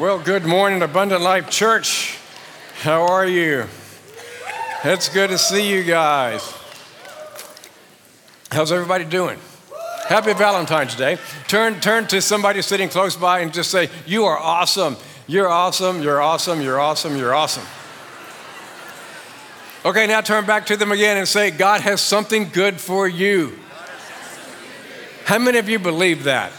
Well, good morning, Abundant Life Church. How are you? It's good to see you guys. How's everybody doing? Happy Valentine's Day. Turn, turn to somebody sitting close by and just say, You are awesome. You're awesome. You're awesome. You're awesome. You're awesome. Okay, now turn back to them again and say, God has something good for you. How many of you believe that?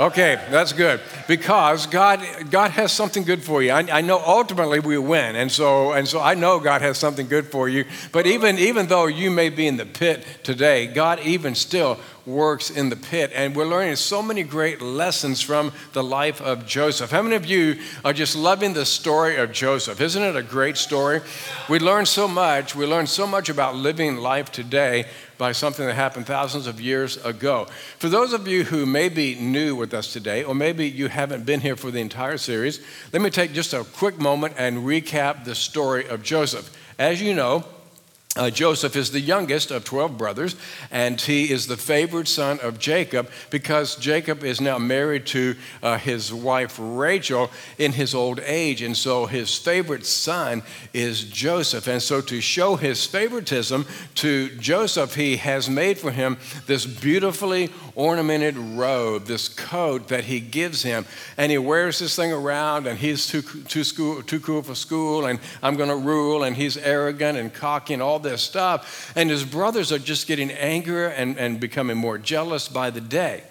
Okay, that's good because God, God has something good for you. I, I, know ultimately we win, and so and so I know God has something good for you. But even even though you may be in the pit today, God even still works in the pit, and we're learning so many great lessons from the life of Joseph. How many of you are just loving the story of Joseph? Isn't it a great story? We learn so much. We learn so much about living life today by something that happened thousands of years ago. For those of you who may be new with us today, or maybe you haven't been here for the entire series, let me take just a quick moment and recap the story of Joseph. As you know, uh, Joseph is the youngest of 12 brothers, and he is the favored son of Jacob because Jacob is now married to uh, his wife Rachel in his old age. And so his favorite son is Joseph. And so to show his favoritism to Joseph, he has made for him this beautifully ornamented robe, this coat that he gives him. And he wears this thing around, and he's too, too, school, too cool for school, and I'm going to rule, and he's arrogant and cocky and all this stuff. And his brothers are just getting angrier and, and becoming more jealous by the day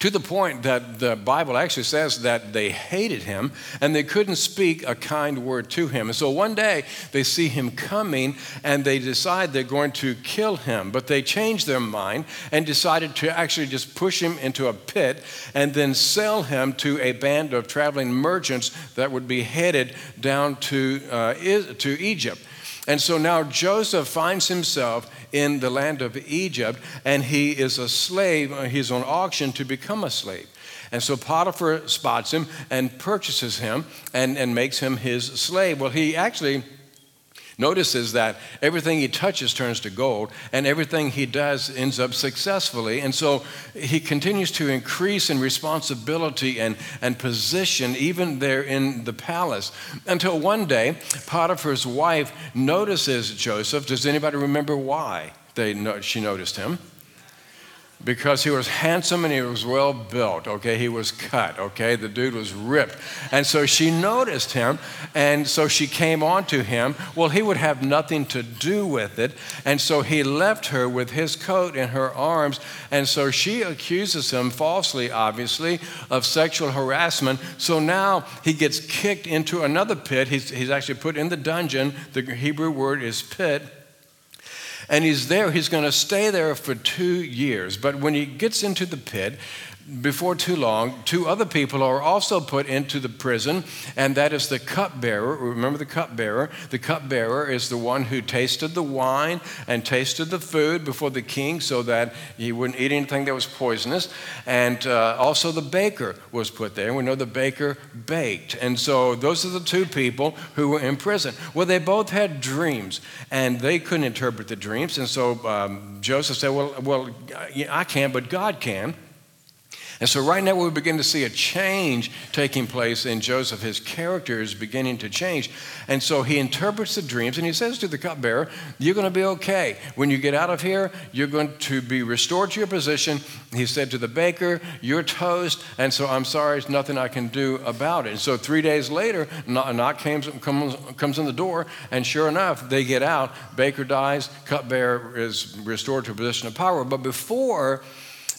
to the point that the Bible actually says that they hated him and they couldn't speak a kind word to him. And so one day they see him coming and they decide they're going to kill him. But they changed their mind and decided to actually just push him into a pit and then sell him to a band of traveling merchants that would be headed down to, uh, to Egypt. And so now Joseph finds himself in the land of Egypt and he is a slave. Uh, he's on auction to become a slave. And so Potiphar spots him and purchases him and, and makes him his slave. Well, he actually notices that everything he touches turns to gold and everything he does ends up successfully. And so he continues to increase in responsibility and, and position, even there in the palace, until one day Potiphar's wife notices Joseph. Does anybody remember why they, she noticed him? Because he was handsome and he was well built, okay? He was cut, okay? The dude was ripped. And so she noticed him, and so she came on to him. Well, he would have nothing to do with it, and so he left her with his coat in her arms, and so she accuses him falsely, obviously, of sexual harassment. So now he gets kicked into another pit. He's, he's actually put in the dungeon. The Hebrew word is pit and he's there, he's going to stay there for two years. But when he gets into the pit, before too long, two other people are also put into the prison, and that is the cupbearer. Remember the cupbearer? The cupbearer is the one who tasted the wine and tasted the food before the king so that he wouldn't eat anything that was poisonous. And uh, also the baker was put there. We know the baker baked. And so those are the two people who were in prison. Well, they both had dreams, and they couldn't interpret the dreams. And so um, Joseph said, Well, well, I can, but God can. And so, right now, we begin to see a change taking place in Joseph. His character is beginning to change. And so, he interprets the dreams and he says to the cupbearer, You're going to be okay. When you get out of here, you're going to be restored to your position. He said to the baker, You're toast. And so, I'm sorry, there's nothing I can do about it. And so, three days later, a knock comes, comes, comes in the door. And sure enough, they get out. Baker dies, cupbearer is restored to a position of power. But before,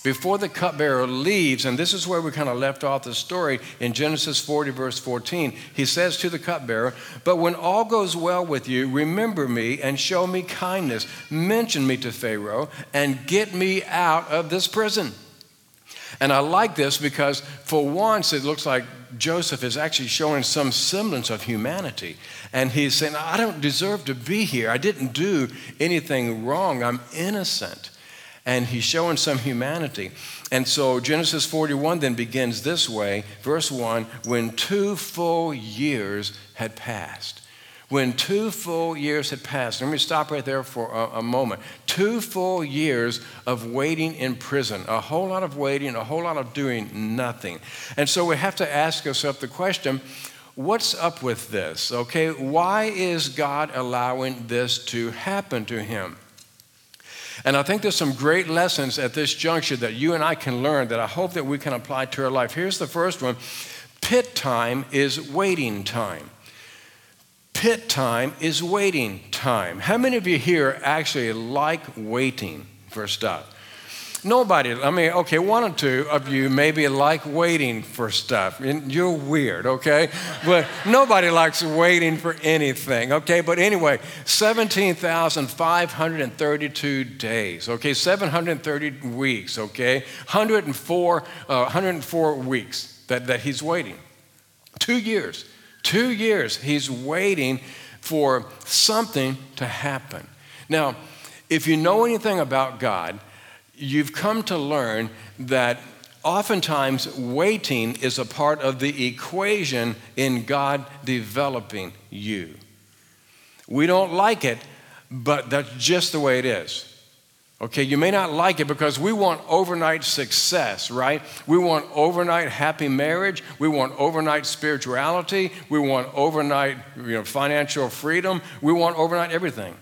before the cupbearer leaves, and this is where we kind of left off the story in Genesis 40, verse 14, he says to the cupbearer, But when all goes well with you, remember me and show me kindness. Mention me to Pharaoh and get me out of this prison. And I like this because for once it looks like Joseph is actually showing some semblance of humanity. And he's saying, I don't deserve to be here. I didn't do anything wrong. I'm innocent and he's showing some humanity. And so Genesis 41 then begins this way, verse 1 when two full years had passed. when two full years had passed, let me stop right there for a, a, moment. Two full years of waiting in prison, a whole lot of waiting, a whole lot of doing nothing. And so we have to ask ourselves the question what's up with this? Okay, why is God allowing this to happen to him? And I think there's some great lessons at this juncture that you and I can learn that I hope that we can apply to our life. Here's the first one pit time is waiting time. Pit time is waiting time. How many of you here actually like waiting for stuff? Nobody, I mean, okay, one or two of you maybe like waiting for stuff. You're weird, okay? But nobody likes waiting for anything, okay? But anyway, 17,532 days, okay? 730 weeks, okay? 104, uh, 104 weeks that, that he's waiting. Two years. Two years he's waiting for something to happen. Now, if you know anything about God, you've come to learn that oftentimes waiting is a part of the equation in God developing you. We don't like it, but that's just the way it is. Okay, you may not like it because we want overnight success, right? We want overnight happy marriage. We want overnight spirituality. We want overnight you know, financial freedom. We want overnight everything.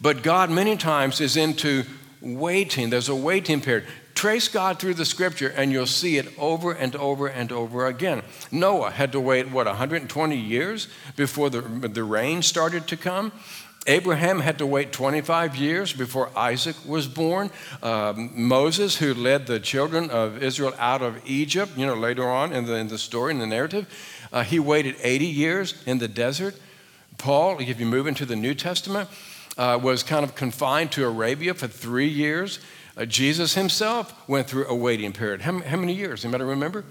But God, many times, is into waiting. There's a waiting period. Trace God through the scripture and you'll see it over and over and over again. Noah had to wait, what, 120 years before the, the rain started to come? Abraham had to wait 25 years before Isaac was born. Um, Moses, who led the children of Israel out of Egypt, you know, later on in the, in the story, in the narrative, uh, he waited 80 years in the desert. Paul, if you move into the New Testament, uh, was kind of confined to Arabia for three years. Uh, Jesus himself went through a waiting period. How, how many years? Anybody remember?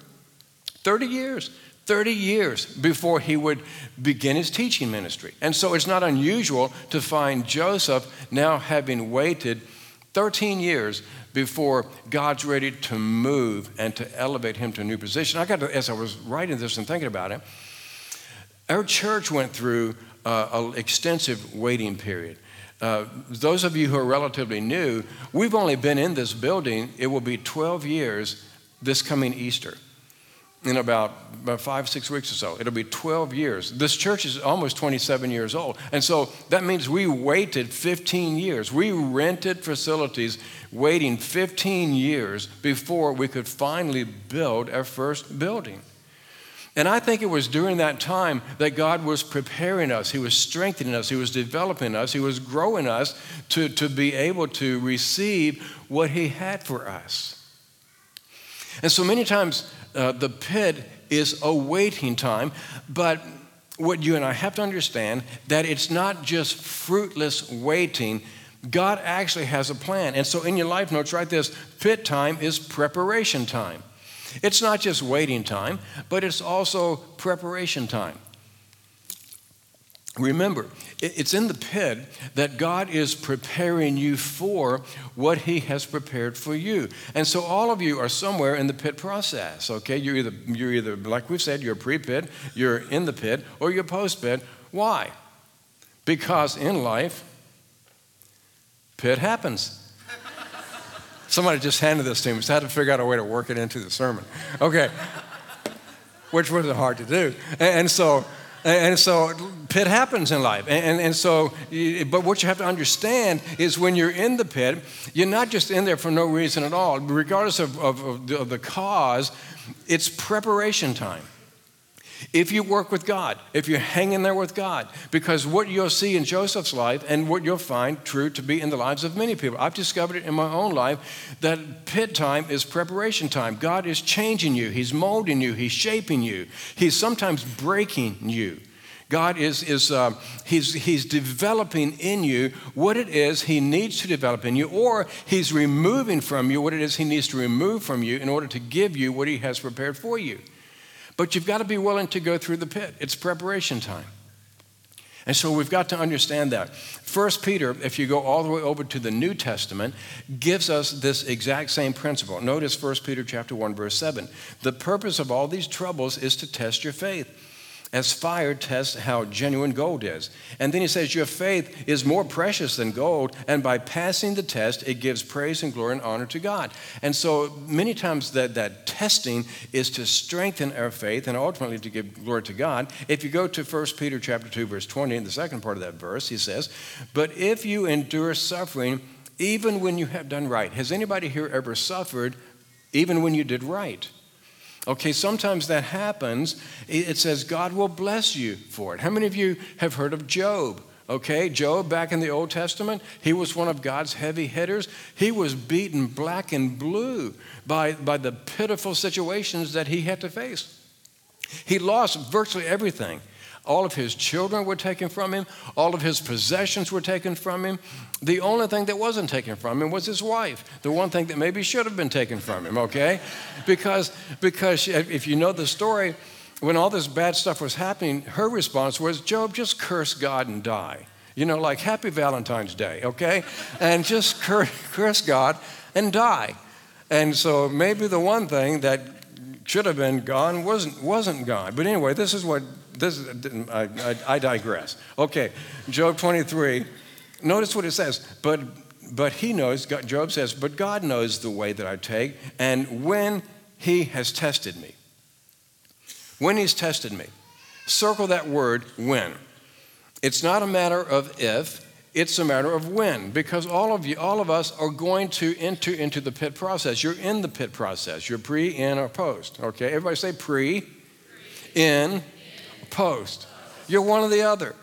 30 years. 30 years before he would begin his teaching ministry. And so it's not unusual to find Joseph now having waited 13 years before God's ready to move and to elevate him to a new position. I got to, as I was writing this and thinking about it, our church went through uh, an extensive waiting period. Uh, those of you who are relatively new, we've only been in this building, it will be 12 years this coming Easter in about, about five, six weeks or so. It'll be 12 years. This church is almost 27 years old. And so that means we waited 15 years. We rented facilities waiting 15 years before we could finally build our first building. And I think it was during that time that God was preparing us. He was strengthening us. He was developing us. He was growing us to, to be able to receive what He had for us. And so many times, uh, the pit is a waiting time, but what you and I have to understand that it's not just fruitless waiting. God actually has a plan. And so in your life notes, write this pit time is preparation time. It's not just waiting time, but it's also preparation time. Remember, it's in the pit that God is preparing you for what He has prepared for you. And so all of you are somewhere in the pit process, okay? You're either, you're either like we've said, you're pre pit, you're in the pit, or you're post pit. Why? Because in life, pit happens. Somebody just handed this to me, so I had to figure out a way to work it into the sermon. Okay. Which wasn't hard to do. And, and so, and so pit happens in life. And, and, and, so, but what you have to understand is when you're in the pit, you're not just in there for no reason at all. Regardless of, of, of, the, of the cause, it's preparation time. If you work with God, if you hang in there with God, because what you'll see in Joseph's life and what you'll find true to be in the lives of many people. I've discovered it in my own life that pit time is preparation time. God is changing you, He's molding you, He's shaping you, He's sometimes breaking you. God is, is uh, he's, he's developing in you what it is He needs to develop in you, or He's removing from you what it is He needs to remove from you in order to give you what He has prepared for you. But you've got to be willing to go through the pit. It's preparation time. And so we've got to understand that. First Peter, if you go all the way over to the New Testament, gives us this exact same principle. Notice 1 Peter chapter 1, verse 7. The purpose of all these troubles is to test your faith. As fire tests how genuine gold is. And then he says, Your faith is more precious than gold, and by passing the test, it gives praise and glory and honor to God. And so many times that, that testing is to strengthen our faith and ultimately to give glory to God. If you go to 1 Peter chapter 2, verse 20, in the second part of that verse, he says, But if you endure suffering, even when you have done right. Has anybody here ever suffered even when you did right? Okay, sometimes that happens. It says God will bless you for it. How many of you have heard of Job? Okay, Job back in the Old Testament, he was one of God's heavy hitters. He was beaten black and blue by, by the pitiful situations that he had to face. He lost virtually everything. All of his children were taken from him, all of his possessions were taken from him. The only thing that wasn't taken from him was his wife, the one thing that maybe should have been taken from him, okay? Because, because if you know the story, when all this bad stuff was happening, her response was, Job, just curse God and die. You know, like Happy Valentine's Day, okay? And just curse God and die. And so maybe the one thing that should have been gone wasn't, wasn't gone. But anyway, this is what this is, I, I, I digress. Okay, Job 23. Notice what it says. But, but he knows, Job says, but God knows the way that I take, and when he has tested me. When he's tested me. Circle that word, when. It's not a matter of if, it's a matter of when, because all of you, all of us are going to enter into the pit process. You're in the pit process. You're pre, in, or post. Okay, everybody say pre, pre. in, post. You're one or the other.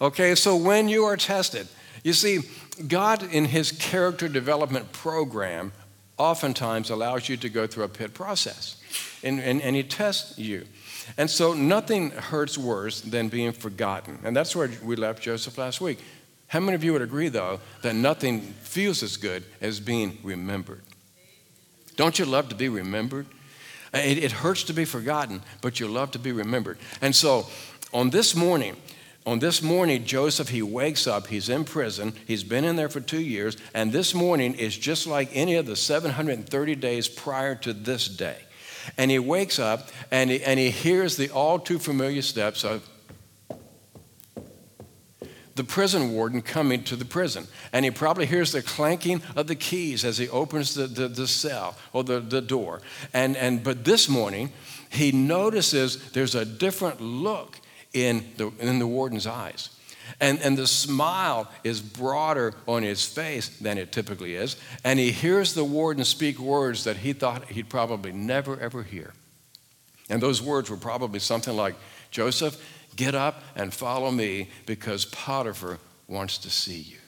Okay, so when you are tested, you see, God in His character development program oftentimes allows you to go through a pit process, and, and, and He tests you. And so nothing hurts worse than being forgotten. And that's where we left Joseph last week. How many of you would agree, though, that nothing feels as good as being remembered? Don't you love to be remembered? It, it hurts to be forgotten, but you love to be remembered. And so on this morning, on this morning, Joseph, he wakes up, he's in prison, he's been in there for two years, and this morning is just like any of the 730 days prior to this day. And he wakes up and he, and he hears the all too familiar steps of the prison warden coming to the prison. And he probably hears the clanking of the keys as he opens the, the, the cell or the, the door. And, and, but this morning, he notices there's a different look in the, in the warden's eyes. And, and the smile is broader on his face than it typically is. And he hears the warden speak words that he thought he'd probably never, ever hear. And those words were probably something like Joseph, Get up and follow me because Potiphar wants to see you.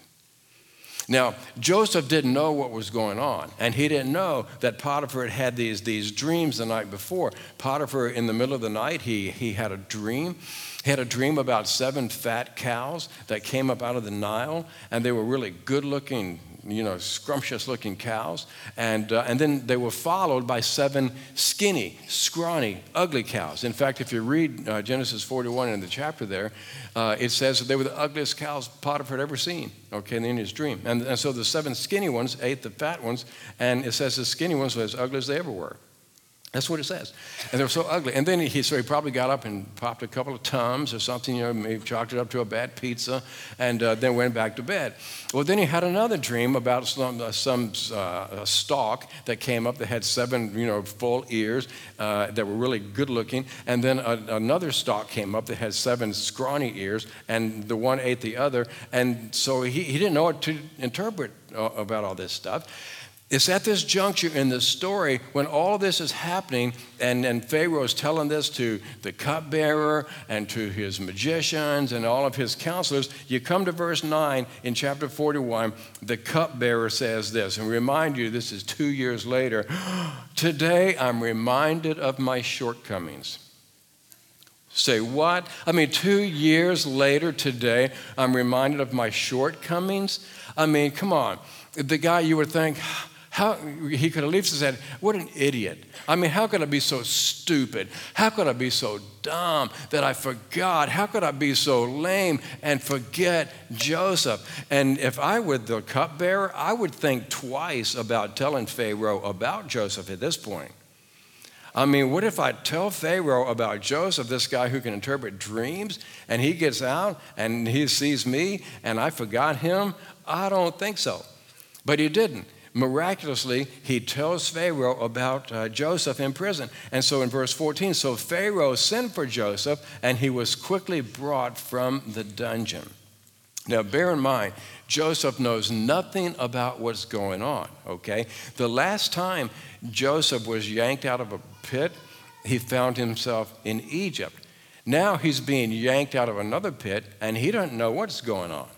Now, Joseph didn't know what was going on, and he didn't know that Potiphar had had these, these dreams the night before. Potiphar, in the middle of the night, he, he had a dream. He had a dream about seven fat cows that came up out of the Nile, and they were really good looking, you know, scrumptious looking cows. And, uh, and then they were followed by seven skinny, scrawny, ugly cows. In fact, if you read uh, Genesis 41 in the chapter there, uh, it says that they were the ugliest cows Potiphar had ever seen, okay, in his dream. And, and so the seven skinny ones ate the fat ones, and it says the skinny ones were as ugly as they ever were. That's what it says. And they were so ugly. And then he, so he probably got up and popped a couple of Tums or something, you know, maybe chalked it up to a bad pizza, and uh, then went back to bed. Well, then he had another dream about some, uh, some uh, stalk that came up that had seven, you know, full ears uh, that were really good looking. And then a, another stalk came up that had seven scrawny ears, and the one ate the other. And so he, he didn't know what to interpret uh, about all this stuff. It's at this juncture in the story when all of this is happening, and, and Pharaoh is telling this to the cupbearer and to his magicians and all of his counselors. You come to verse 9 in chapter 41, the cupbearer says this, and remind you this is two years later. Today I'm reminded of my shortcomings. Say what? I mean, two years later today, I'm reminded of my shortcomings? I mean, come on. The guy you would think, how, he could have least said, What an idiot. I mean, how could I be so stupid? How could I be so dumb that I forgot? How could I be so lame and forget Joseph? And if I were the cupbearer, I would think twice about telling Pharaoh about Joseph at this point. I mean, what if I tell Pharaoh about Joseph, this guy who can interpret dreams, and he gets out and he sees me and I forgot him? I don't think so. But he didn't. Miraculously, he tells Pharaoh about uh, Joseph in prison. And so in verse 14, so Pharaoh sent for Joseph, and he was quickly brought from the dungeon. Now, bear in mind, Joseph knows nothing about what's going on, okay? The last time Joseph was yanked out of a pit, he found himself in Egypt. Now he's being yanked out of another pit, and he doesn't know what's going on.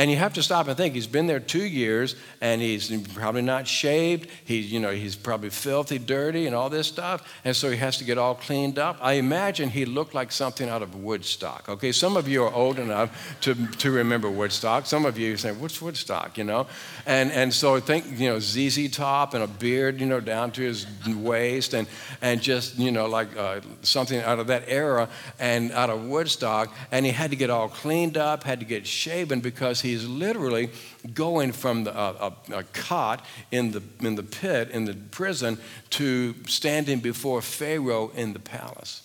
And you have to stop and think. He's been there two years, and he's probably not shaved. He's, you know, he's probably filthy, dirty, and all this stuff. And so he has to get all cleaned up. I imagine he looked like something out of Woodstock. Okay, some of you are old enough to, to remember Woodstock. Some of you say, "What's Woodstock?" You know, and and so think, you know, ZZ Top and a beard, you know, down to his waist, and and just you know like uh, something out of that era and out of Woodstock. And he had to get all cleaned up, had to get shaven because he's literally going from the, uh, a, a, cot in the, in the pit, in the prison, to standing before Pharaoh in the palace.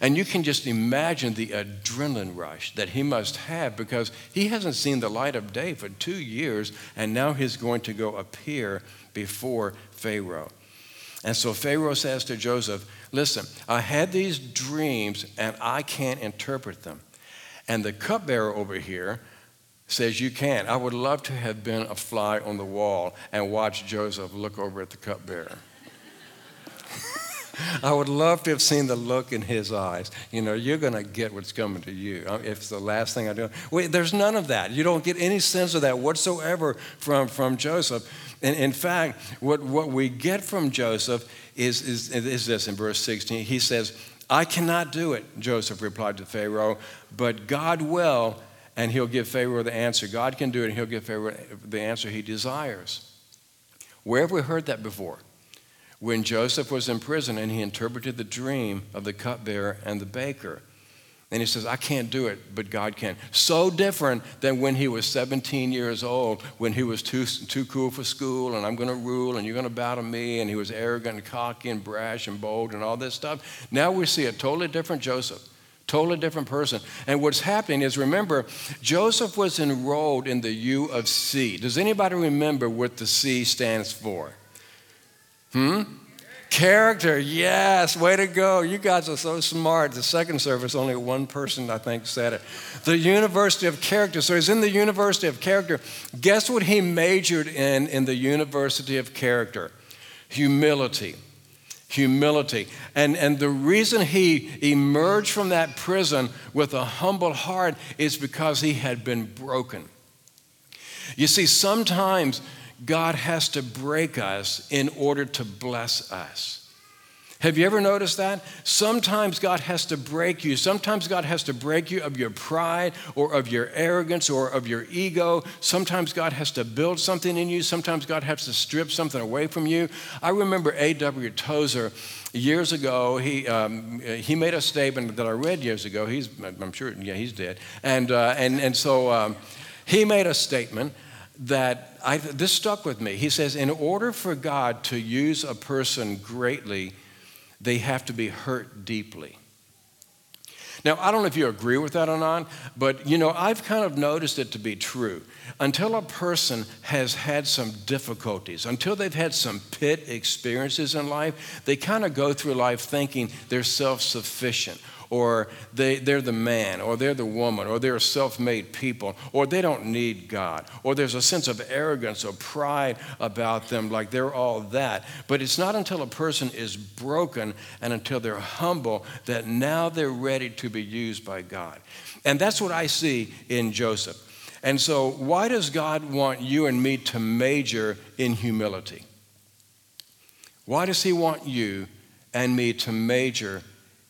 And you can just imagine the adrenaline rush that he must have because he hasn't seen the light of day for two years, and now he's going to go appear before Pharaoh. And so Pharaoh says to Joseph, Listen, I had these dreams and I can't interpret them. And the cupbearer over here says you can. I would love to have been a fly on the wall and watch Joseph look over at the cupbearer. I would love to have seen the look in his eyes. You know, you're going to get what's coming to you. Uh, if it's the last thing I do. Wait, there's none of that. You don't get any sense of that whatsoever from, from Joseph. And in fact, what, what we get from Joseph is, is, is this in verse 16. He says, I cannot do it, Joseph replied to Pharaoh, but God will and he'll give Pharaoh the answer. God can do it, and he'll give Pharaoh the answer he desires. Where have we heard that before? When Joseph was in prison and he interpreted the dream of the cupbearer and the baker. And he says, I can't do it, but God can. So different than when he was 17 years old, when he was too, too cool for school, and I'm going to rule, and you're going to bow to me, and he was arrogant and cocky and brash and bold and all this stuff. Now we see a totally different Joseph. Totally different person. And what's happening is remember, Joseph was enrolled in the U of C. Does anybody remember what the C stands for? Hmm? Character, yes, way to go. You guys are so smart. The second service, only one person, I think, said it. The University of Character. So he's in the University of Character. Guess what he majored in in the University of Character? Humility humility. And, and the reason he emerged from that prison with a humble heart is because he had been broken. You see, sometimes God has to break us in order to bless us. Have you ever noticed that? Sometimes God has to break you. Sometimes God has to break you of your pride or of your arrogance or of your ego. Sometimes God has to build something in you. Sometimes God has to strip something away from you. I remember A.W. Tozer years ago, he, um, he made a statement that I read years ago. He's, I'm sure, yeah, he's dead. And, uh, and, and so um, he made a statement that I, this stuck with me. He says, In order for God to use a person greatly, they have to be hurt deeply. Now, I don't know if you agree with that or not, but you know, I've kind of noticed it to be true. Until a person has had some difficulties, until they've had some pit experiences in life, they kind of go through life thinking they're self sufficient or they, they're the man, or they're the woman, or they're self made people, or they don't need God, or there's a sense of arrogance or pride about them, like they're all that. But it's not until a person is broken and until they're humble that now they're ready to be used by God. And that's what I see in Joseph. And so, why does God want you and me to major in humility? Why does He want you and me to major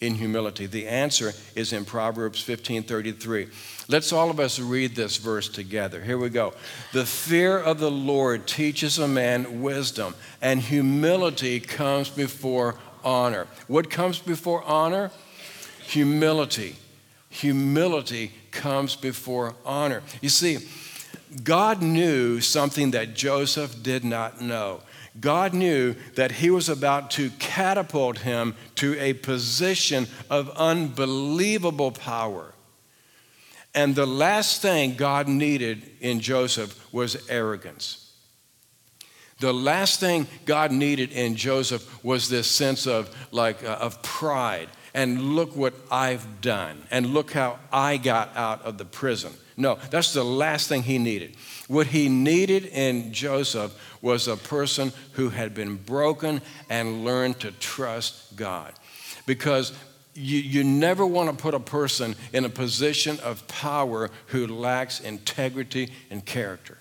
in humility? The answer is in Proverbs 15:33. Let's all of us read this verse together. Here we go. The fear of the Lord teaches a man wisdom, and humility comes before honor. What comes before honor? Humility. Humility comes before honor. You see, God knew something that Joseph did not know. God knew that He was about to catapult him to a position of unbelievable power. And the last thing God needed in Joseph was arrogance. The last thing God needed in Joseph was this sense of like uh, of pride and look what I've done and look how I got out of the prison. No, that's the last thing he needed. What he needed in Joseph was a person who had been broken and learned to trust God. Because you, you never want to put a person in a position of power who lacks integrity and character.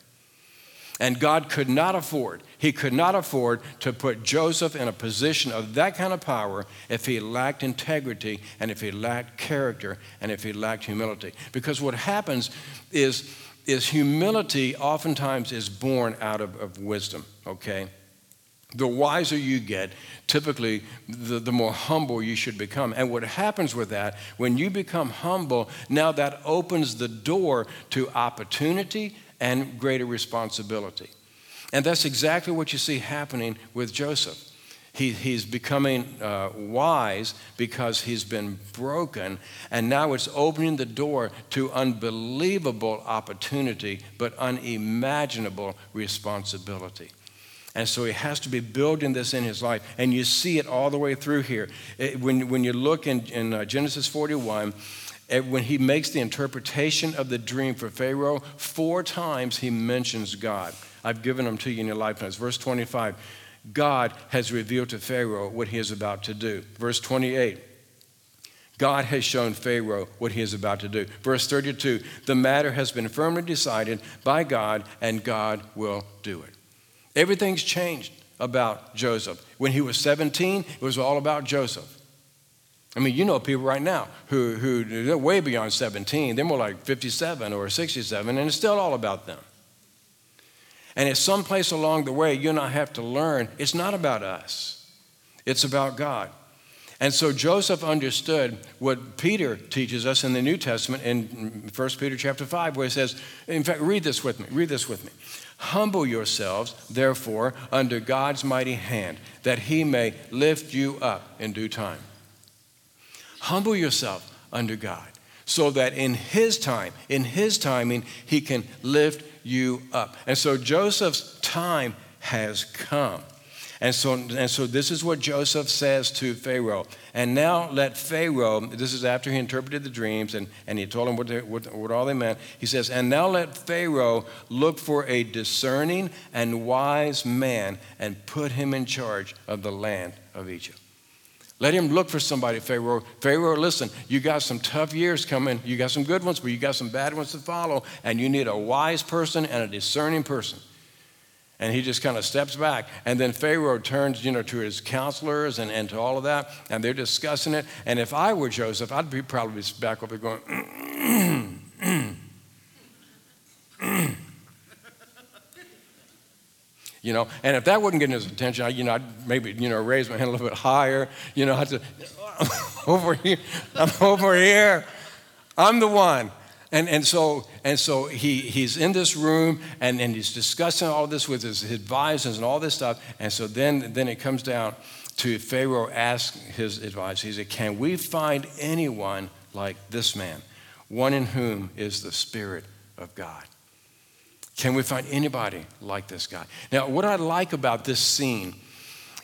And God could not afford, He could not afford to put Joseph in a position of that kind of power if he lacked integrity and if he lacked character and if he lacked humility. Because what happens is, is humility oftentimes is born out of, of wisdom, okay? The wiser you get, typically, the, the more humble you should become. And what happens with that, when you become humble, now that opens the door to opportunity and greater responsibility. And that's exactly what you see happening with Joseph. He, he's becoming uh, wise because he's been broken, and now it's opening the door to unbelievable opportunity, but unimaginable responsibility. And so he has to be building this in his life. And you see it all the way through here. It, when, when you look in, in uh, Genesis 41, when he makes the interpretation of the dream for Pharaoh, four times he mentions God. I've given them to you in your life notes. Verse 25, God has revealed to Pharaoh what he is about to do. Verse 28, God has shown Pharaoh what he is about to do. Verse 32, the matter has been firmly decided by God, and God will do it. Everything's changed about Joseph. When he was 17, it was all about Joseph. I mean, you know people right now who, who they're way beyond 17. They're more like 57 or 67, and it's still all about them. And at some place along the way, you and I have to learn it's not about us, it's about God. And so Joseph understood what Peter teaches us in the New Testament in 1 Peter chapter 5, where he says, in fact, read this with me, read this with me. Humble yourselves, therefore, under God's mighty hand, that he may lift you up in due time. Humble yourself under God so that in His time, in His timing, He can lift you up. And so Joseph's time has come. And so, and so this is what Joseph says to Pharaoh. And now let Pharaoh, this is after he interpreted the dreams and, and he told him what, they, what, what all they meant. He says, And now let Pharaoh look for a discerning and wise man and put him in charge of the land of Egypt. Let him look for somebody, Pharaoh. Pharaoh, listen, you got some tough years coming. You got some good ones, but you got some bad ones to follow, and you need a wise person and a discerning person. And he just kind of steps back. And then Pharaoh turns, you know, to his counselors and, and to all of that, and they're discussing it. And if I were Joseph, I'd be probably back over going, you know. And if that wouldn't get his attention, I, you know, I'd maybe, you know, raise my hand a little bit higher, you know, I'd say, over here, I'm over here, I'm the one. And, and so, and so he, he's in this room and, and he's discussing all this with his, advisors and all this stuff. And so then, then it comes down to Pharaoh ask his advice. he said, Can we find anyone like this man, one in whom is the Spirit of God? Can we find anybody like this guy? Now, what I like about this scene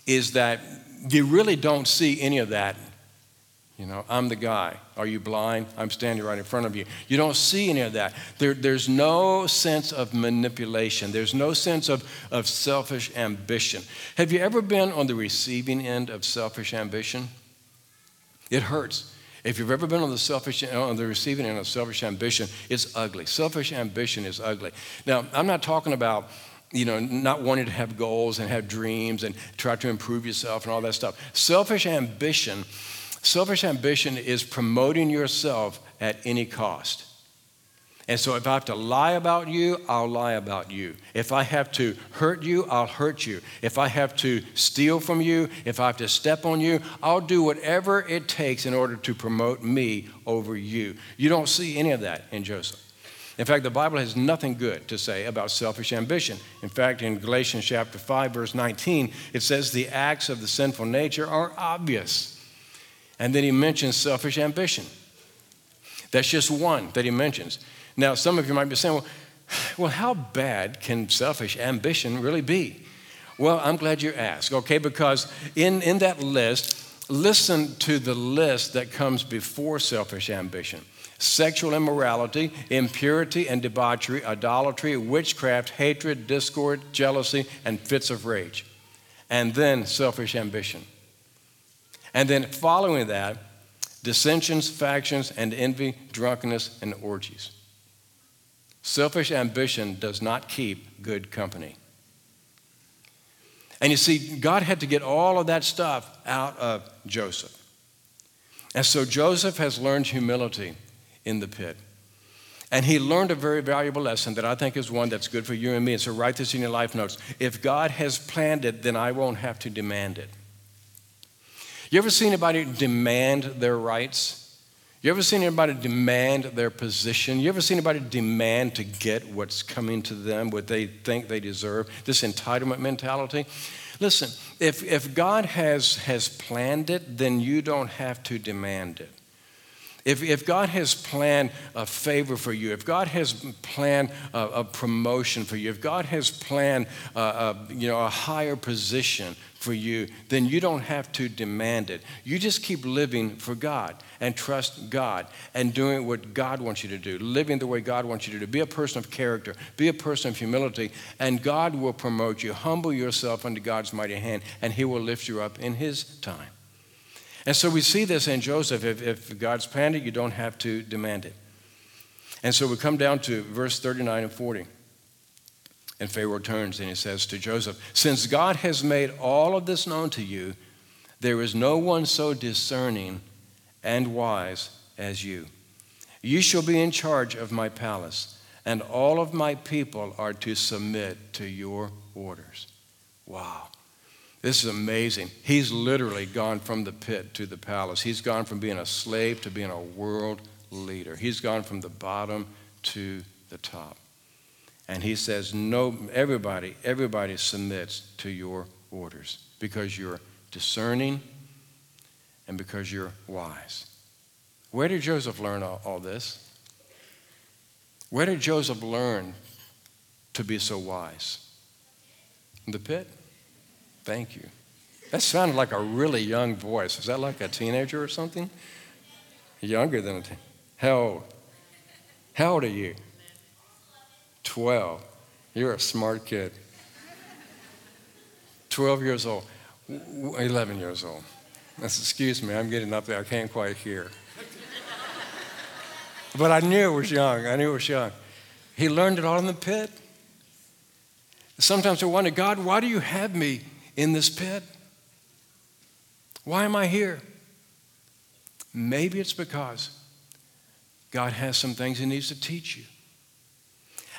is that you really don't see any of that. You know, I'm the guy. Are you blind? I'm standing right in front of you. You don't see any of that. There, there's no sense of manipulation, there's no sense of, of selfish ambition. Have you ever been on the receiving end of selfish ambition? It hurts. If you've ever been on the selfish uh, on the receiving end of selfish ambition, it's ugly. Selfish ambition is ugly. Now, I'm not talking about you know, not wanting to have goals and have dreams and try to improve yourself and all that stuff. Selfish ambition, selfish ambition is promoting yourself at any cost. And so if I have to lie about you, I'll lie about you. If I have to hurt you, I'll hurt you. If I have to steal from you, if I have to step on you, I'll do whatever it takes in order to promote me over you. You don't see any of that in Joseph. In fact, the Bible has nothing good to say about selfish ambition. In fact, in Galatians chapter 5, verse 19, it says the acts of the sinful nature are obvious. And then he mentions selfish ambition. That's just one that he mentions. Now, some of you might be saying, well, well, how bad can selfish ambition really be? Well, I'm glad you asked, okay? Because in, in that list, listen to the list that comes before selfish ambition sexual immorality, impurity and debauchery, idolatry, witchcraft, hatred, discord, jealousy, and fits of rage. And then selfish ambition. And then following that, dissensions, factions, and envy, drunkenness, and orgies. Selfish ambition does not keep good company. And you see, God had to get all of that stuff out of Joseph. And so Joseph has learned humility in the pit. And he learned a very valuable lesson that I think is one that's good for you and me. And so write this in your life notes. If God has planned it, then I won't have to demand it. You ever seen anybody demand their rights? You ever seen anybody demand their position? You ever seen anybody demand to get what's coming to them, what they think they deserve? This entitlement mentality. Listen, if, if God has, has planned it, then you don't have to demand it. If, if God has planned a favor for you, if God has planned a, a promotion for you, if God has planned a, a, you know, a higher position for you, then you don't have to demand it. You just keep living for God and trust God and doing what God wants you to do, living the way God wants you to do. Be a person of character, be a person of humility, and God will promote you. Humble yourself under God's mighty hand, and He will lift you up in His time. And so we see this in Joseph. If, if God's planned it, you don't have to demand it. And so we come down to verse 39 and 40. And Pharaoh turns and he says to Joseph, Since God has made all of this known to you, there is no one so discerning and wise as you. You shall be in charge of my palace, and all of my people are to submit to your orders. Wow. This is amazing. He's literally gone from the pit to the palace. He's gone from being a slave to being a world leader. He's gone from the bottom to the top. And he says, No, everybody, everybody submits to your orders because you're discerning and because you're wise. Where did Joseph learn all, all this? Where did Joseph learn to be so wise? In the pit? Thank you. That sounded like a really young voice. Is that like a teenager or something? Younger than a teen. How old? How old are you? 12. You're a smart kid. 12 years old. 11 years old. That's, excuse me, I'm getting up there. I can't quite hear. but I knew it was young. I knew it was young. He learned it all in the pit. Sometimes I wonder, God, why do you have me in this pit? Why am I here? Maybe it's because God has some things He needs to teach you.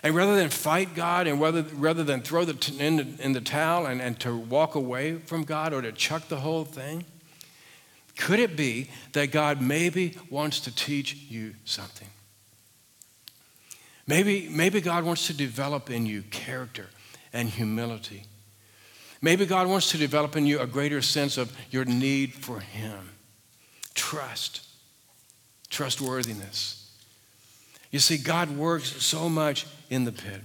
And rather than fight God and rather, rather than throw the t- in, the, in the towel and, and to walk away from God or to chuck the whole thing, could it be that God maybe wants to teach you something? Maybe, maybe God wants to develop in you character and humility Maybe God wants to develop in you a greater sense of your need for Him. Trust, trustworthiness. You see, God works so much in the pit.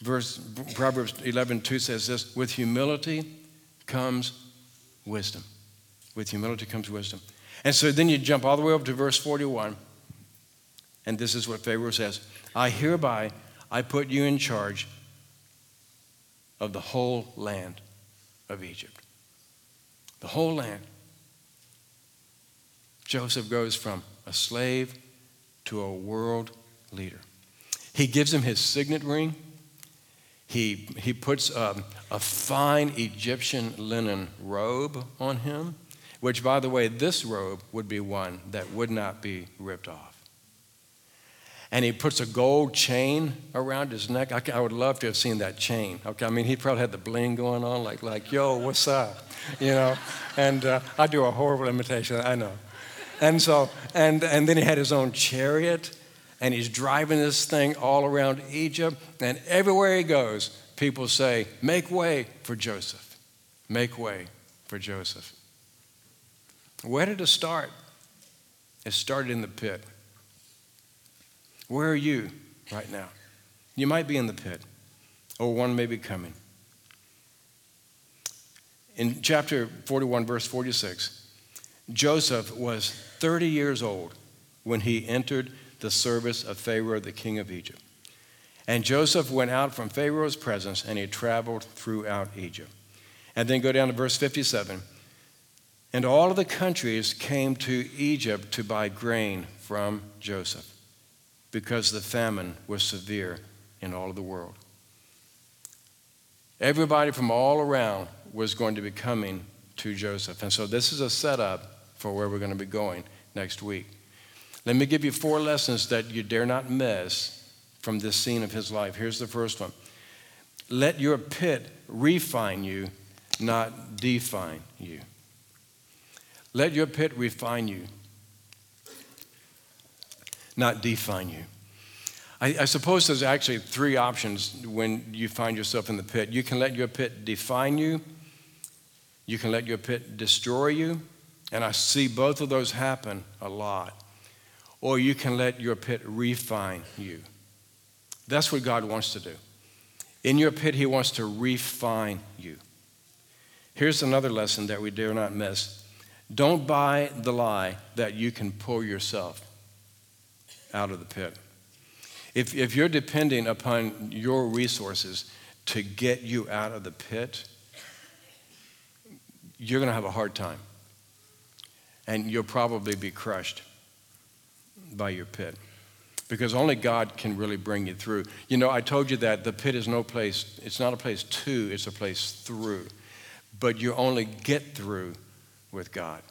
Verse Proverbs 11, 2 says this with humility comes wisdom. With humility comes wisdom. And so then you jump all the way up to verse 41. And this is what Pharaoh says I hereby I put you in charge of the whole land of Egypt. The whole land. Joseph goes from a slave to a world leader. He gives him his signet ring. He, he puts a, a fine Egyptian linen robe on him, which, by the way, this robe would be one that would not be ripped off and he puts a gold chain around his neck. I, I, would love to have seen that chain. Okay, I mean, he probably had the bling going on, like, like, yo, what's up? You know, and uh, I do a horrible imitation, I know. And so, and, and then he had his own chariot, and he's driving this thing all around Egypt. And everywhere he goes, people say, Make way for Joseph. Make way for Joseph. Where did it start? It started in the pit. Where are you right now? You might be in the pit, or one may be coming. In chapter 41, verse 46, Joseph was 30 years old when he entered the service of Pharaoh, the king of Egypt. And Joseph went out from Pharaoh's presence and he traveled throughout Egypt. And then go down to verse 57. And all of the countries came to Egypt to buy grain from Joseph because the famine was severe in all of the world. Everybody from all around was going to be coming to Joseph. And so this is a setup for where we're going to be going next week. Let me give you four lessons that you dare not miss from this scene of his life. Here's the first one Let your pit refine you, not define you. Let your pit refine you, not define you. I, I, suppose there's actually three options when you find yourself in the pit. You can let your pit define you, you can let your pit destroy you, and I see both of those happen a lot. Or you can let your pit refine you. That's what God wants to do. In your pit, He wants to refine you. Here's another lesson that we dare not miss don't buy the lie that you can pull yourself out of the pit. If, if you're depending upon your resources to get you out of the pit, you're going to have a hard time. And you'll probably be crushed by your pit. Because only God can really bring you through. You know, I told you that the pit is no place, it's not a place to, it's a place through. But you only get through with God.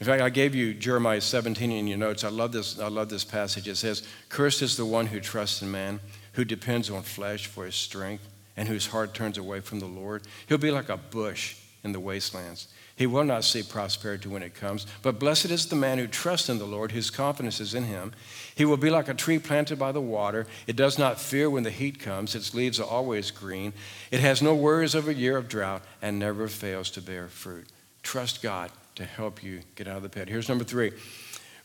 In fact, I gave you Jeremiah 17 in your notes. I love this, I love this passage. It says, Cursed is the one who trusts in man, who depends on flesh for his strength, and whose heart turns away from the Lord. He'll be like a bush in the wastelands. He will not see prosperity when it comes. But blessed is the man who trusts in the Lord, whose confidence is in him. He will be like a tree planted by the water. It does not fear when the heat comes, its leaves are always green. It has no worries of a year of drought and never fails to bear fruit. Trust God to help you get out of the pit. Here's number three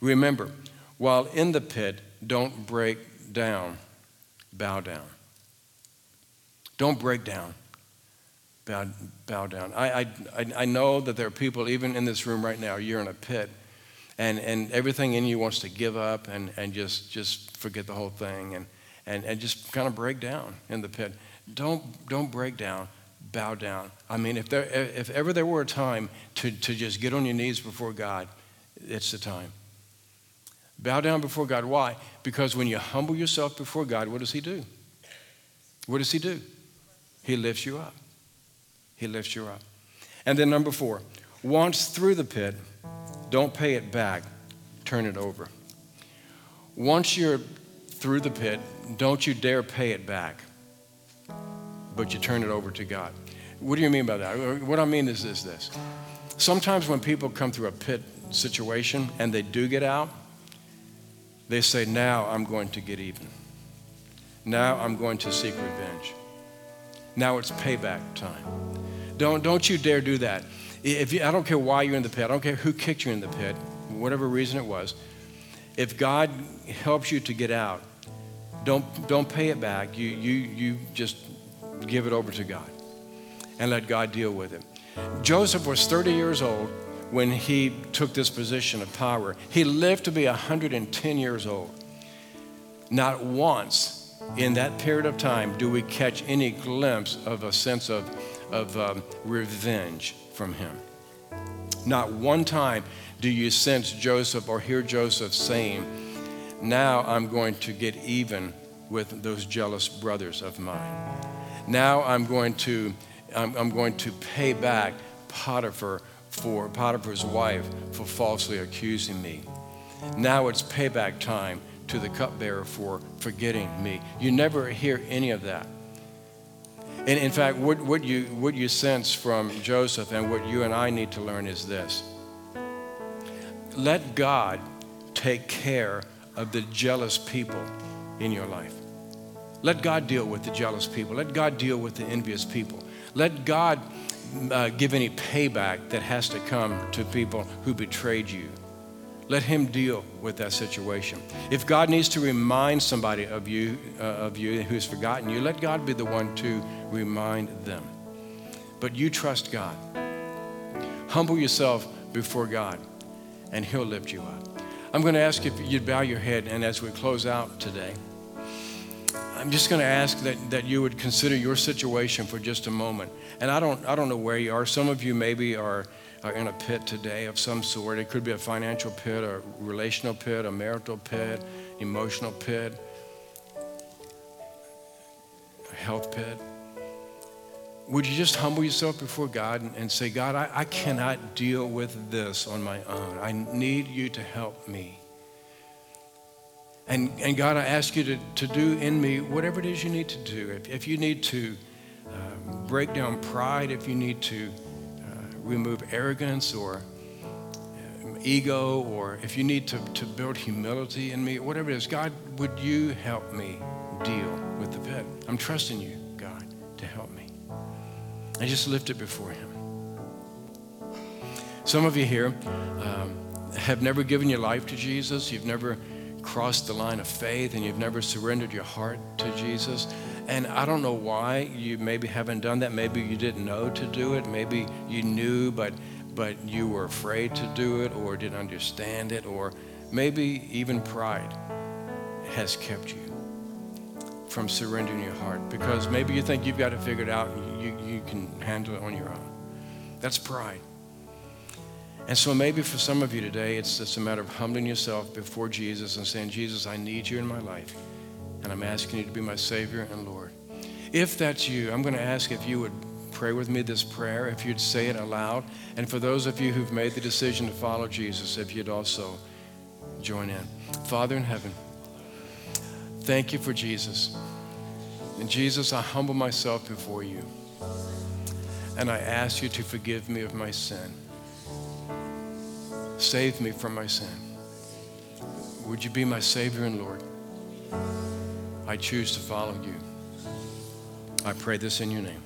remember, while in the pit, don't break down, bow down. Don't break down. Bow, bow down. I, I, I know that there are people, even in this room right now, you're in a pit, and, and everything in you wants to give up and, and just, just forget the whole thing and, and, and just kind of break down in the pit. Don't, don't break down bow down. I mean, if, there, if ever there were a time to, to just get on your knees before God, it's the time. Bow down before God. Why? Because when you humble yourself before God, what does He do? What does He do? He lifts you up. He lifts you up. And then, number four, once through the pit, don't pay it back, turn it over. Once you're through the pit, don't you dare pay it back, but you turn it over to God. What do you mean by that? What I mean is this, this. Sometimes when people come through a pit situation and they do get out, they say, Now I'm going to get even. Now I'm going to seek revenge. Now it's payback time. Don't, don't you dare do that. If you, I don't care why you're in the pit, I don't care who kicked you in the pit, whatever reason it was. If God helps you to get out, don't, don't pay it back. You, you, you just give it over to God and let God deal with it. Joseph was 30 years old when he took this position of power. He lived to be 110 years old. Not once in that period of time do we catch any glimpse of a sense of, of um, revenge from him. Not one time do you sense Joseph or hear Joseph saying, Now I'm going to get even with those jealous brothers of mine. Now I'm going to I'm, I'm going to pay back Potiphar for Potiphar's wife for falsely accusing me. Now it's payback time to the cupbearer for forgetting me. You never hear any of that. And in fact, what, what, you, what you sense from Joseph and what you and I need to learn is this let God take care of the jealous people in your life. Let God deal with the jealous people. Let God deal with the envious people. Let God uh, give any payback that has to come to people who betrayed you. Let Him deal with that situation. If God needs to remind somebody of you, uh, of you who's forgotten you, let God be the one to remind them. But you trust God. Humble yourself before God, and He'll lift you up. I'm going to ask if you'd bow your head, and as we close out today, I'm just going to ask that, that you would consider your situation for just a moment. And I don't, I don't know where you are. Some of you maybe are, are in a pit today of some sort. It could be a financial pit, a relational pit, a marital pit, emotional pit, a health pit. Would you just humble yourself before God and, and say, God, I, I cannot deal with this on my own. I need you to help me. And, and God, I ask you to, to do in me whatever it is you need to do. If, if you need to uh, break down pride, if you need to remove arrogance or uh, ego, or if you need to, to build humility in me, whatever it is, God, would you help me deal with the pit? I'm trusting you, God, to help me. I just lift it before Him. Some of you here um, have never given your life to Jesus. You've never crossed the line of faith and you've never surrendered your heart to Jesus. And I don't know why you maybe haven't done that. Maybe you didn't know to do it. Maybe you knew, but but you were afraid to do it or didn't understand it, or maybe even pride has kept you from surrendering your heart because maybe you think you've got it figured out and you, you can handle it on your own. That's pride. And so maybe for some of you today, it's just a matter of humbling yourself before Jesus and saying, Jesus, I need you in my life. And I'm asking you to be my Savior and Lord. If that's you, I'm going to ask if you would pray with me this prayer, if you'd say it aloud. And for those of you who've made the decision to follow Jesus, if you'd also join in. Father in heaven, thank you for Jesus. And Jesus, I humble myself before you. And I ask you to forgive me of my sin. Save me from my sin. Would you be my Savior and Lord? I choose to follow you. I pray this in your name.